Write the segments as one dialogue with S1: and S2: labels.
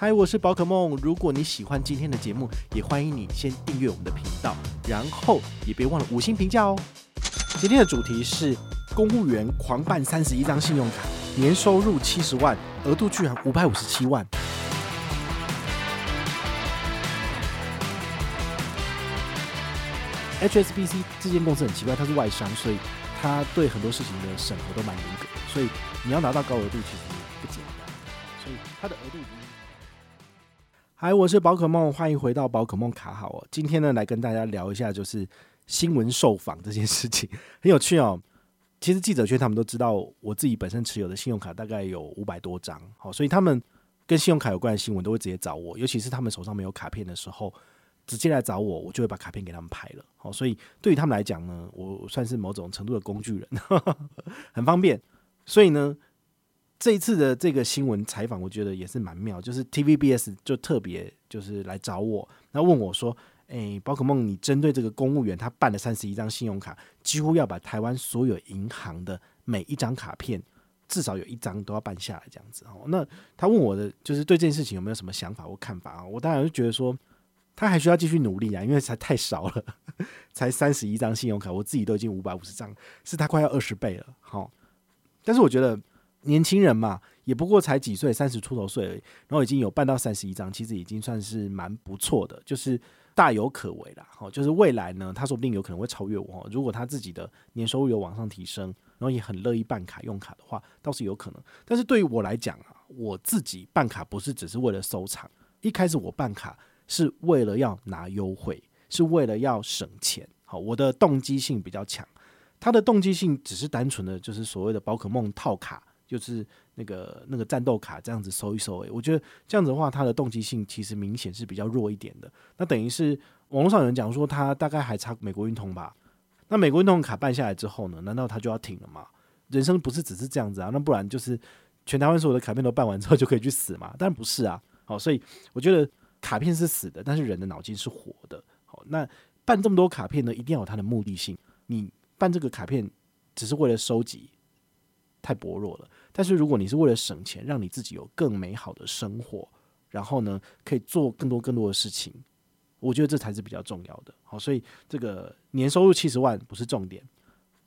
S1: 嗨，我是宝可梦。如果你喜欢今天的节目，也欢迎你先订阅我们的频道，然后也别忘了五星评价哦。今天的主题是公务员狂办三十一张信用卡，年收入七十万，额度居然五百五十七万。HSBC 这间公司很奇怪，它是外商，所以它对很多事情的审核都蛮严格，所以你要拿到高额度其实不简单。所以它的额度已经。嗨，我是宝可梦，欢迎回到宝可梦卡好哦。今天呢，来跟大家聊一下，就是新闻受访这件事情，很有趣哦。其实记者圈他们都知道，我自己本身持有的信用卡大概有五百多张，好，所以他们跟信用卡有关的新闻都会直接找我，尤其是他们手上没有卡片的时候，直接来找我，我就会把卡片给他们拍了。好，所以对于他们来讲呢，我算是某种程度的工具人，呵 呵很方便。所以呢。这一次的这个新闻采访，我觉得也是蛮妙，就是 TVBS 就特别就是来找我，然后问我说：“诶，宝可梦，你针对这个公务员他办了三十一张信用卡，几乎要把台湾所有银行的每一张卡片至少有一张都要办下来，这样子哦。那他问我的就是对这件事情有没有什么想法或看法啊？我当然就觉得说他还需要继续努力啊，因为才太少了，才三十一张信用卡，我自己都已经五百五十张，是他快要二十倍了。好，但是我觉得。年轻人嘛，也不过才几岁，三十出头岁而已，然后已经有办到三十一张，其实已经算是蛮不错的，就是大有可为啦。好，就是未来呢，他说不定有可能会超越我。如果他自己的年收入有往上提升，然后也很乐意办卡用卡的话，倒是有可能。但是对于我来讲啊，我自己办卡不是只是为了收藏，一开始我办卡是为了要拿优惠，是为了要省钱。好，我的动机性比较强，他的动机性只是单纯的就是所谓的宝可梦套卡。就是那个那个战斗卡这样子收一收，诶，我觉得这样子的话，它的动机性其实明显是比较弱一点的。那等于是网络上有人讲说，它大概还差美国运通吧？那美国运通卡办下来之后呢，难道它就要停了吗？人生不是只是这样子啊？那不然就是全台湾所有的卡片都办完之后就可以去死嘛？当然不是啊。好，所以我觉得卡片是死的，但是人的脑筋是活的。好，那办这么多卡片呢，一定要有它的目的性。你办这个卡片只是为了收集。太薄弱了。但是如果你是为了省钱，让你自己有更美好的生活，然后呢，可以做更多更多的事情，我觉得这才是比较重要的。好，所以这个年收入七十万不是重点，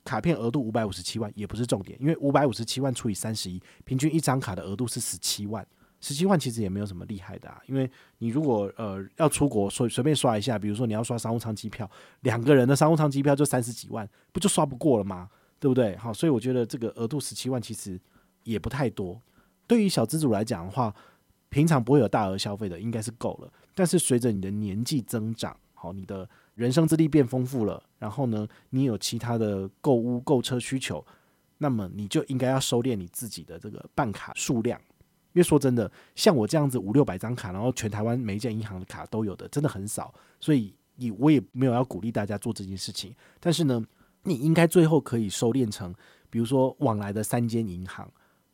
S1: 卡片额度五百五十七万也不是重点，因为五百五十七万除以三十一，平均一张卡的额度是十七万，十七万其实也没有什么厉害的啊。因为你如果呃要出国，随随便刷一下，比如说你要刷商务舱机票，两个人的商务舱机票就三十几万，不就刷不过了吗？对不对？好，所以我觉得这个额度十七万其实也不太多。对于小资主来讲的话，平常不会有大额消费的，应该是够了。但是随着你的年纪增长，好，你的人生资历变丰富了，然后呢，你有其他的购物、购车需求，那么你就应该要收敛你自己的这个办卡数量。因为说真的，像我这样子五六百张卡，然后全台湾每一家银行的卡都有的，真的很少。所以，你我也没有要鼓励大家做这件事情。但是呢。你应该最后可以收敛成，比如说往来的三间银行，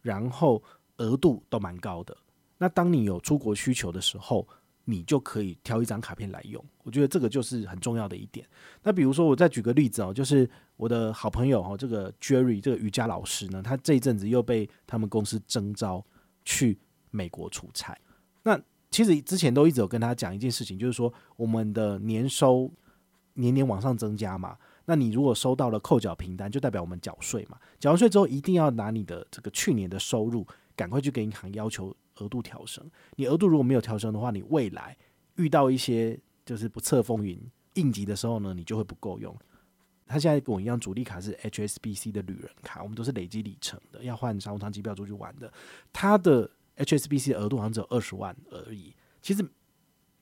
S1: 然后额度都蛮高的。那当你有出国需求的时候，你就可以挑一张卡片来用。我觉得这个就是很重要的一点。那比如说，我再举个例子哦，就是我的好朋友哦，这个 Jerry 这个瑜伽老师呢，他这一阵子又被他们公司征召去美国出差。那其实之前都一直有跟他讲一件事情，就是说我们的年收年年往上增加嘛。那你如果收到了扣缴凭单，就代表我们缴税嘛？缴完税之后，一定要拿你的这个去年的收入，赶快去给银行要求额度调升。你额度如果没有调升的话，你未来遇到一些就是不测风云应急的时候呢，你就会不够用。他现在跟我一样，主力卡是 HSBC 的旅人卡，我们都是累积里程的，要换商务舱机票出去玩的。他的 HSBC 额度好像只有二十万而已，其实。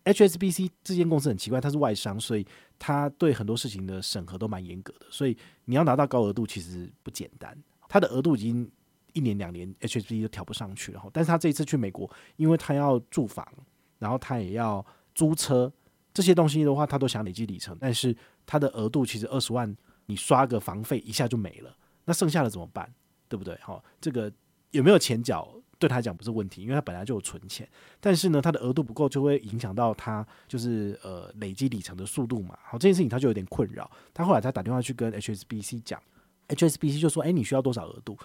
S1: HSBC 这间公司很奇怪，它是外商，所以它对很多事情的审核都蛮严格的。所以你要拿到高额度其实不简单。它的额度已经一年两年 HSBC 都调不上去了。但是他这一次去美国，因为他要住房，然后他也要租车这些东西的话，他都想累积里程。但是他的额度其实二十万，你刷个房费一下就没了，那剩下的怎么办？对不对？好，这个有没有钱缴？对他来讲不是问题，因为他本来就有存钱，但是呢，他的额度不够，就会影响到他就是呃累积里程的速度嘛。好，这件事情他就有点困扰。他后来他打电话去跟 HSBC 讲，HSBC 就说：“哎，你需要多少额度？”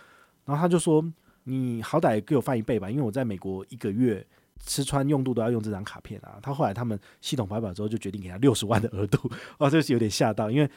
S1: 然后他就说：“你好歹给我翻一倍吧，因为我在美国一个月吃穿用度都要用这张卡片啊。他后来他们系统排版之后，就决定给他六十万的额度，哇，这是有点吓到，因为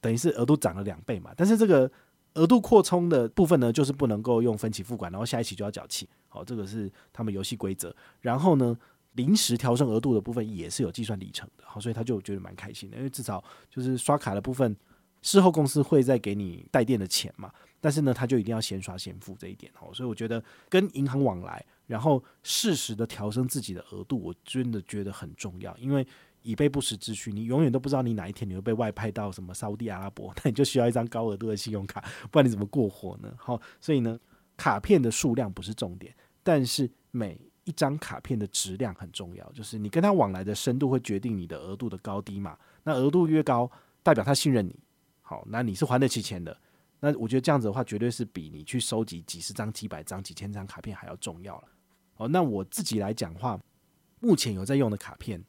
S1: 等于是额度涨了两倍嘛。但是这个额度扩充的部分呢，就是不能够用分期付款，然后下一期就要缴清。好，这个是他们游戏规则。然后呢，临时调升额度的部分也是有计算里程的，好，所以他就觉得蛮开心的，因为至少就是刷卡的部分，事后公司会再给你带电的钱嘛，但是呢，他就一定要先刷先付这一点好，所以我觉得跟银行往来，然后适时的调升自己的额度，我真的觉得很重要，因为以备不时之需，你永远都不知道你哪一天你会被外派到什么沙乌地阿拉伯，那你就需要一张高额度的信用卡，不然你怎么过活呢？好，所以呢，卡片的数量不是重点，但是每一张卡片的质量很重要，就是你跟他往来的深度会决定你的额度的高低嘛。那额度越高，代表他信任你，好，那你是还得起钱的。那我觉得这样子的话，绝对是比你去收集几十张、几百张、几千张卡片还要重要了。哦，那我自己来讲话，目前有在用的卡片，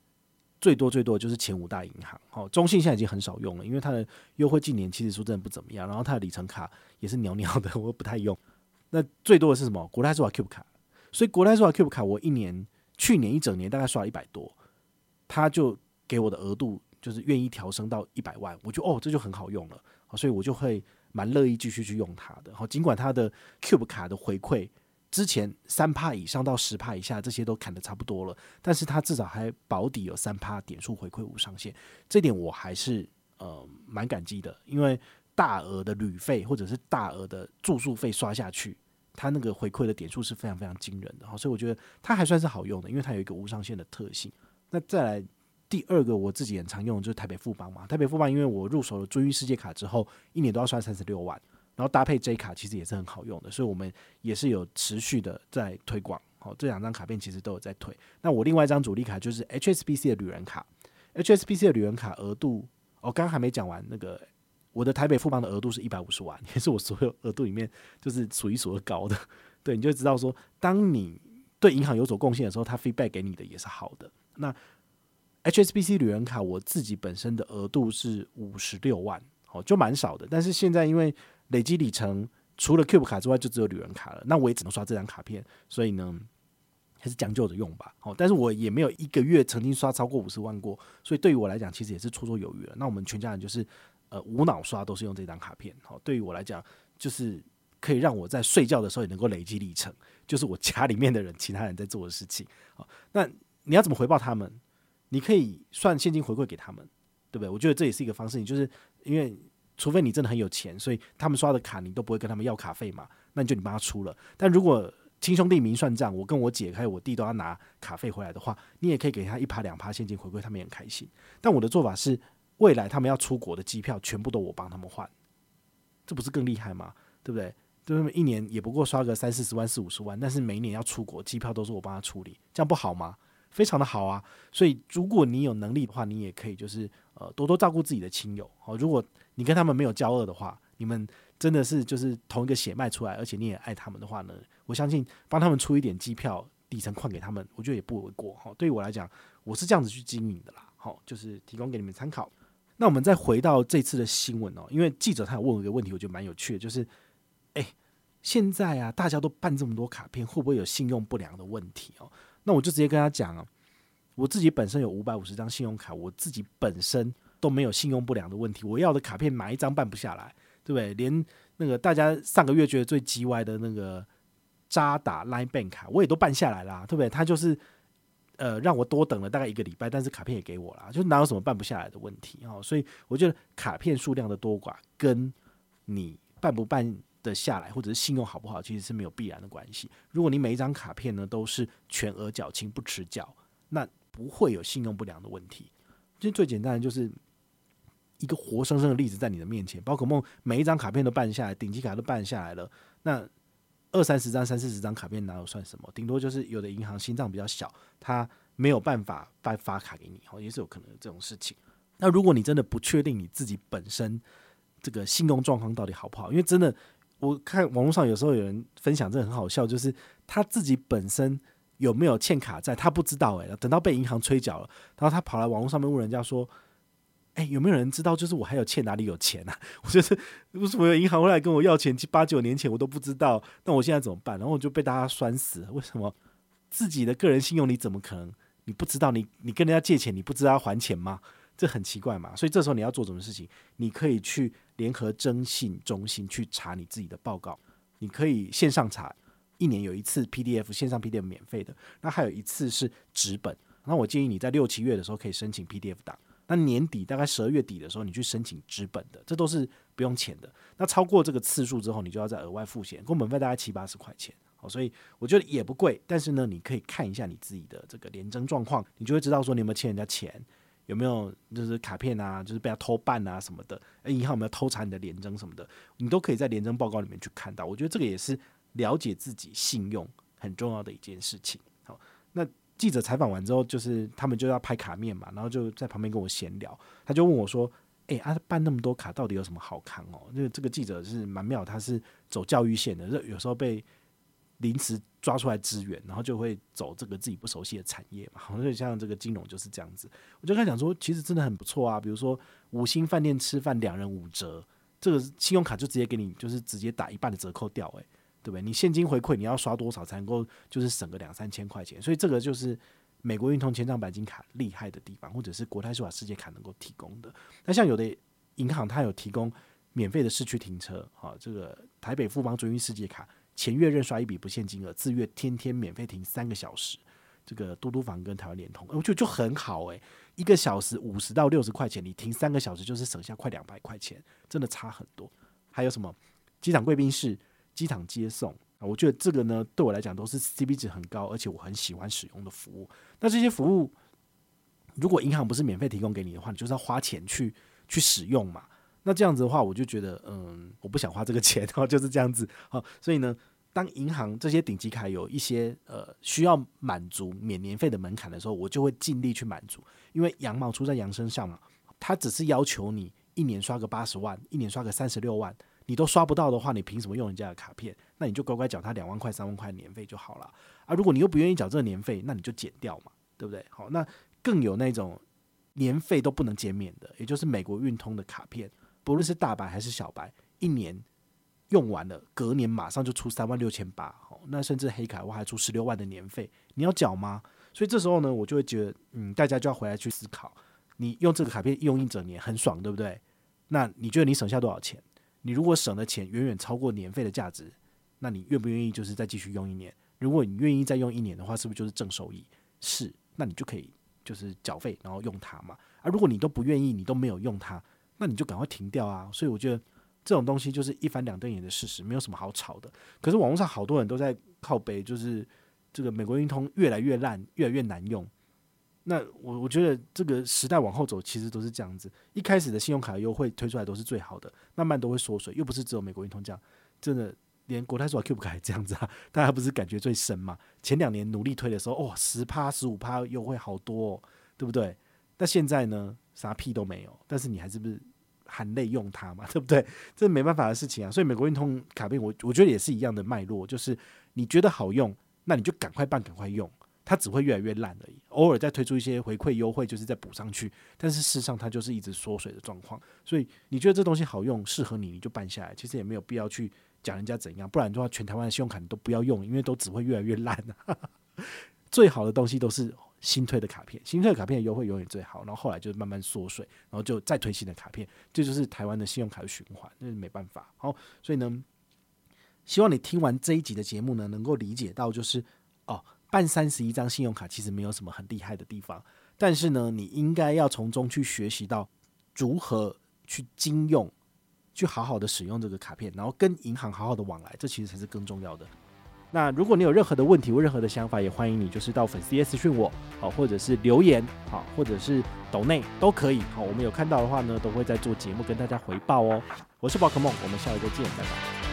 S1: 最多最多就是前五大银行。哦，中信现在已经很少用了，因为它的优惠近年其实说真的不怎么样，然后它的里程卡也是鸟鸟的，我不太用。那最多的是什么？国泰世华 Cube 卡。所以国泰世华 Cube 卡，我一年去年一整年大概刷了一百多，他就给我的额度就是愿意调升到一百万，我就哦这就很好用了，所以我就会蛮乐意继续去用它的。好，尽管它的 Cube 卡的回馈之前三趴以上到十趴以下这些都砍得差不多了，但是它至少还保底有三趴点数回馈无上限，这点我还是呃蛮感激的，因为大额的旅费或者是大额的住宿费刷下去。它那个回馈的点数是非常非常惊人的，所以我觉得它还算是好用的，因为它有一个无上限的特性。那再来第二个，我自己很常用的就是台北富邦嘛，台北富邦因为我入手了尊誉世界卡之后，一年都要刷三十六万，然后搭配 J 卡其实也是很好用的，所以我们也是有持续的在推广。好，这两张卡片其实都有在推。那我另外一张主力卡就是 HSBC 的旅人卡，HSBC 的旅人卡额度，我刚刚还没讲完那个。我的台北富邦的额度是一百五十万，也是我所有额度里面就是数一数二高的。对，你就知道说，当你对银行有所贡献的时候，它 feedback 给你的也是好的。那 HSBC 旅人卡，我自己本身的额度是五十六万，哦，就蛮少的。但是现在因为累积里程，除了 Cube 卡之外，就只有旅人卡了。那我也只能刷这张卡片，所以呢，还是将就着用吧。哦，但是我也没有一个月曾经刷超过五十万过，所以对于我来讲，其实也是绰绰有余了。那我们全家人就是。呃，无脑刷都是用这张卡片，好，对于我来讲，就是可以让我在睡觉的时候也能够累积里程，就是我家里面的人，其他人在做的事情。好，那你要怎么回报他们？你可以算现金回馈给他们，对不对？我觉得这也是一个方式。你就是因为，除非你真的很有钱，所以他们刷的卡你都不会跟他们要卡费嘛，那你就你帮他出了。但如果亲兄弟明算账，我跟我姐还有我弟都要拿卡费回来的话，你也可以给他一趴两趴现金回馈，他们也很开心。但我的做法是。未来他们要出国的机票全部都我帮他们换，这不是更厉害吗？对不对？对他们一年也不过刷个三四十万、四五十万，但是每一年要出国机票都是我帮他处理，这样不好吗？非常的好啊！所以如果你有能力的话，你也可以就是呃多多照顾自己的亲友。好，如果你跟他们没有交恶的话，你们真的是就是同一个血脉出来，而且你也爱他们的话呢，我相信帮他们出一点机票底层款给他们，我觉得也不为过。哈，对于我来讲，我是这样子去经营的啦。好，就是提供给你们参考。那我们再回到这次的新闻哦，因为记者他有问我一个问题，我觉得蛮有趣的，就是，哎、现在啊，大家都办这么多卡片，会不会有信用不良的问题哦？那我就直接跟他讲啊，我自己本身有五百五十张信用卡，我自己本身都没有信用不良的问题，我要的卡片买一张办不下来，对不对？连那个大家上个月觉得最鸡歪的那个渣打 Line Bank 卡，我也都办下来啦，对不对？他就是。呃，让我多等了大概一个礼拜，但是卡片也给我了，就哪有什么办不下来的问题哦。所以我觉得卡片数量的多寡跟你办不办得下来，或者是信用好不好，其实是没有必然的关系。如果你每一张卡片呢都是全额缴清不迟缴，那不会有信用不良的问题。其实最简单的就是一个活生生的例子在你的面前，宝可梦每一张卡片都办下来，顶级卡都办下来了，那。二三十张、三四十张卡片哪有算什么？顶多就是有的银行心脏比较小，他没有办法办发卡给你，哦，也是有可能这种事情。那如果你真的不确定你自己本身这个信用状况到底好不好，因为真的我看网络上有时候有人分享，这很好笑，就是他自己本身有没有欠卡债，他不知道诶，等到被银行催缴了，然后他跑来网络上面问人家说。哎、有没有人知道？就是我还有欠哪里有钱啊？我觉得为什么有银行会来跟我要钱？七八九年前我都不知道，那我现在怎么办？然后我就被大家酸死。为什么？自己的个人信用，你怎么可能你不知道？你你跟人家借钱，你不知道要还钱吗？这很奇怪嘛。所以这时候你要做什么事情？你可以去联合征信中心去查你自己的报告，你可以线上查，一年有一次 PDF 线上 PDF 免费的，那还有一次是纸本。那我建议你在六七月的时候可以申请 PDF 档。那年底大概十二月底的时候，你去申请资本的，这都是不用钱的。那超过这个次数之后，你就要再额外付钱，工本费大概七八十块钱。好，所以我觉得也不贵。但是呢，你可以看一下你自己的这个联征状况，你就会知道说你有没有欠人家钱，有没有就是卡片啊，就是被他偷办啊什么的。诶，银行有没有偷查你的联征什么的，你都可以在联征报告里面去看到。我觉得这个也是了解自己信用很重要的一件事情。好，那。记者采访完之后，就是他们就要拍卡面嘛，然后就在旁边跟我闲聊。他就问我说：“诶、欸，啊，办那么多卡，到底有什么好看哦？”因为这个记者是蛮妙，他是走教育线的，有时候被临时抓出来支援，然后就会走这个自己不熟悉的产业嘛。好像像这个金融就是这样子。我就跟他讲说，其实真的很不错啊，比如说五星饭店吃饭两人五折，这个信用卡就直接给你，就是直接打一半的折扣掉，诶。对不对？你现金回馈你要刷多少才能够就是省个两三千块钱？所以这个就是美国运通千账白金卡厉害的地方，或者是国泰世华世界卡能够提供的。那像有的银行它有提供免费的市区停车，哈，这个台北富邦尊运世界卡前月认刷一笔不限金额，次月天天免费停三个小时。这个嘟嘟房跟台湾联通，我觉得就很好诶，一个小时五十到六十块钱，你停三个小时就是省下快两百块钱，真的差很多。还有什么机场贵宾室？机场接送啊，我觉得这个呢，对我来讲都是 CP 值很高，而且我很喜欢使用的服务。那这些服务，如果银行不是免费提供给你的话，你就是要花钱去去使用嘛。那这样子的话，我就觉得，嗯，我不想花这个钱，然 后就是这样子。好，所以呢，当银行这些顶级卡有一些呃需要满足免年费的门槛的时候，我就会尽力去满足，因为羊毛出在羊身上嘛。他只是要求你一年刷个八十万，一年刷个三十六万。你都刷不到的话，你凭什么用人家的卡片？那你就乖乖缴他两万块、三万块年费就好了。啊，如果你又不愿意缴这个年费，那你就减掉嘛，对不对？好，那更有那种年费都不能减免的，也就是美国运通的卡片，不论是大白还是小白，一年用完了，隔年马上就出三万六千八。好，那甚至黑卡我还出十六万的年费，你要缴吗？所以这时候呢，我就会觉得，嗯，大家就要回来去思考，你用这个卡片用一整年很爽，对不对？那你觉得你省下多少钱？你如果省的钱远远超过年费的价值，那你愿不愿意就是再继续用一年？如果你愿意再用一年的话，是不是就是正收益？是，那你就可以就是缴费然后用它嘛。而如果你都不愿意，你都没有用它，那你就赶快停掉啊。所以我觉得这种东西就是一翻两瞪眼的事实，没有什么好吵的。可是网络上好多人都在靠北，就是这个美国运通越来越烂，越来越难用。那我我觉得这个时代往后走，其实都是这样子。一开始的信用卡优惠推出来都是最好的，慢慢都会缩水。又不是只有美国运通这样，真的连国泰世华 Cube 卡还这样子啊！大家不是感觉最深嘛？前两年努力推的时候，哇，十趴十五趴优惠好多，哦，对不对？那现在呢，啥屁都没有。但是你还是不是含泪用它嘛？对不对？这没办法的事情啊。所以美国运通卡片，我我觉得也是一样的脉络，就是你觉得好用，那你就赶快办，赶快用。它只会越来越烂而已，偶尔再推出一些回馈优惠，就是再补上去。但是事实上，它就是一直缩水的状况。所以你觉得这东西好用，适合你，你就办下来。其实也没有必要去讲人家怎样，不然的话，全台湾的信用卡你都不要用，因为都只会越来越烂。最好的东西都是新推的卡片，新推的卡片的优惠永远最好。然后后来就慢慢缩水，然后就再推新的卡片，这就是台湾的信用卡的循环，那是没办法。好，所以呢，希望你听完这一集的节目呢，能够理解到就是哦。办三十一张信用卡其实没有什么很厉害的地方，但是呢，你应该要从中去学习到如何去经用，去好好的使用这个卡片，然后跟银行好好的往来，这其实才是更重要的。那如果你有任何的问题或任何的想法，也欢迎你就是到粉丝页私讯我，好，或者是留言，好，或者是抖内都可以，好，我们有看到的话呢，都会在做节目跟大家回报哦。我是宝可梦，我们下回再见，拜拜。